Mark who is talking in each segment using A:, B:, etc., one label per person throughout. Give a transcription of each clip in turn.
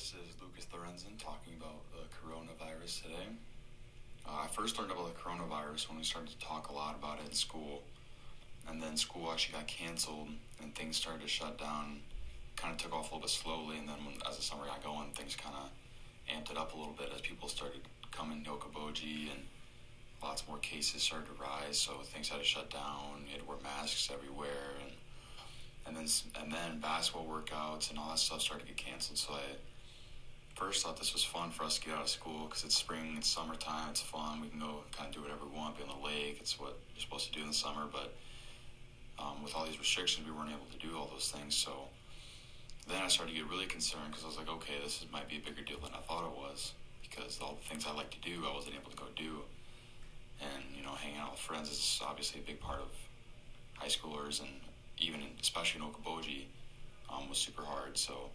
A: this is Lucas Lorenzen talking about the coronavirus today. Uh, I first learned about the coronavirus when we started to talk a lot about it in school, and then school actually got canceled and things started to shut down. Kind of took off a little bit slowly, and then when, as the summer got going, things kind of amped it up a little bit as people started coming to Okoboji and lots more cases started to rise. So things had to shut down. You had to wear masks everywhere, and and then and then basketball workouts and all that stuff started to get canceled. So I first thought this was fun for us to get out of school because it's spring, it's summertime, it's fun. We can go kind of do whatever we want, be on the lake. It's what you're supposed to do in the summer, but um, with all these restrictions, we weren't able to do all those things. So then I started to get really concerned because I was like, okay, this is, might be a bigger deal than I thought it was because all the things I like to do, I wasn't able to go do. And you know, hanging out with friends is obviously a big part of high schoolers and even especially in Okoboji, um, was super hard. So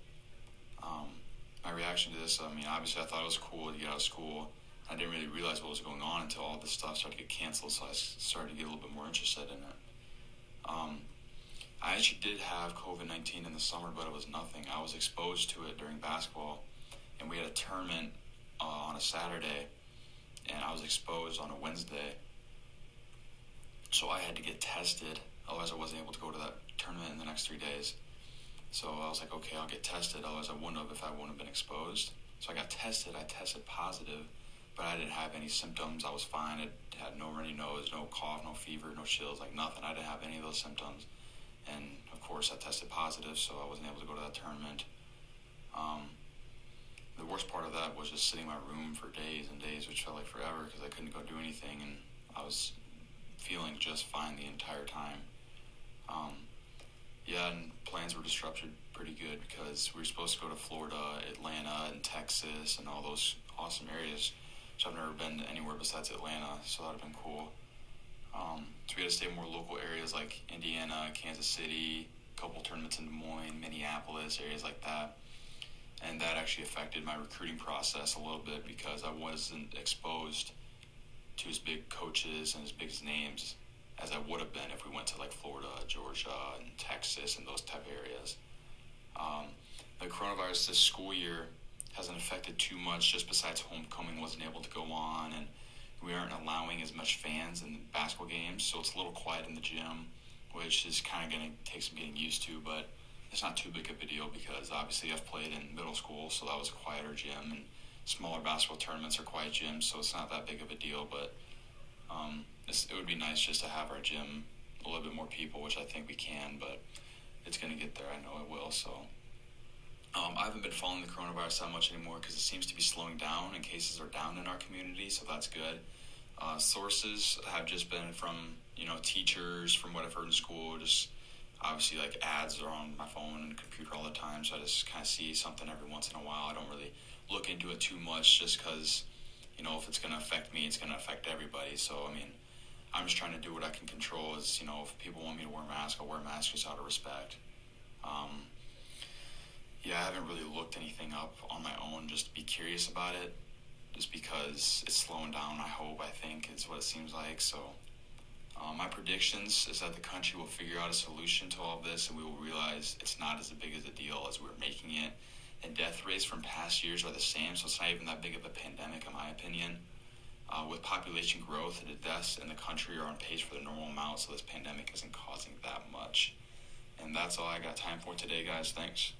A: reaction to this, I mean, obviously I thought it was cool to get out of school. I didn't really realize what was going on until all this stuff started to get canceled, so I started to get a little bit more interested in it. Um, I actually did have COVID 19 in the summer, but it was nothing. I was exposed to it during basketball, and we had a tournament uh, on a Saturday, and I was exposed on a Wednesday. So I had to get tested Otherwise, I wasn't able to go to that tournament in the next three days. So I was like, okay, I'll get tested. Otherwise, I wouldn't have if I wouldn't have been exposed. So I got tested. I tested positive, but I didn't have any symptoms. I was fine. I had no runny nose, no cough, no fever, no chills, like nothing. I didn't have any of those symptoms. And of course, I tested positive, so I wasn't able to go to that tournament. Um, the worst part of that was just sitting in my room for days and days, which felt like forever because I couldn't go do anything, and I was feeling just fine the entire time. Um, yeah, and plans were disrupted pretty good because we were supposed to go to Florida, Atlanta, and Texas, and all those awesome areas. So I've never been anywhere besides Atlanta, so that'd have been cool. Um, so we had to stay in more local areas like Indiana, Kansas City, a couple tournaments in Des Moines, Minneapolis, areas like that. And that actually affected my recruiting process a little bit because I wasn't exposed to as big coaches and as big as names as I would have been if we went to like Florida, Georgia, and Texas and those type areas. Um, the coronavirus this school year hasn't affected too much, just besides homecoming wasn't able to go on, and we aren't allowing as much fans in basketball games, so it's a little quiet in the gym, which is kind of going to take some getting used to, but it's not too big of a deal because obviously I've played in middle school, so that was a quieter gym, and smaller basketball tournaments are quiet gyms, so it's not that big of a deal, but um, it would be nice just to have our gym a little bit more people, which I think we can, but it's going to get there. I know it will. So um, I haven't been following the coronavirus that much anymore because it seems to be slowing down and cases are down in our community, so that's good. Uh, sources have just been from you know teachers, from what I've heard in school. Just obviously like ads are on my phone and computer all the time, so I just kind of see something every once in a while. I don't really look into it too much, just because you know if it's going to affect me, it's going to affect everybody. So I mean I'm just trying to do what I can control. Is you know, if people want me to wear a mask, I'll wear a mask just out of respect. Um, yeah, I haven't really looked anything up on my own just to be curious about it, just because it's slowing down. I hope, I think, is what it seems like. So, uh, my predictions is that the country will figure out a solution to all of this, and we will realize it's not as big as a deal as we're making it. And death rates from past years are the same, so it's not even that big of a pandemic, in my opinion. Uh, with population growth, the deaths in the country are on pace for the normal amount, so this pandemic isn't causing that much. And that's all I got time for today, guys. Thanks.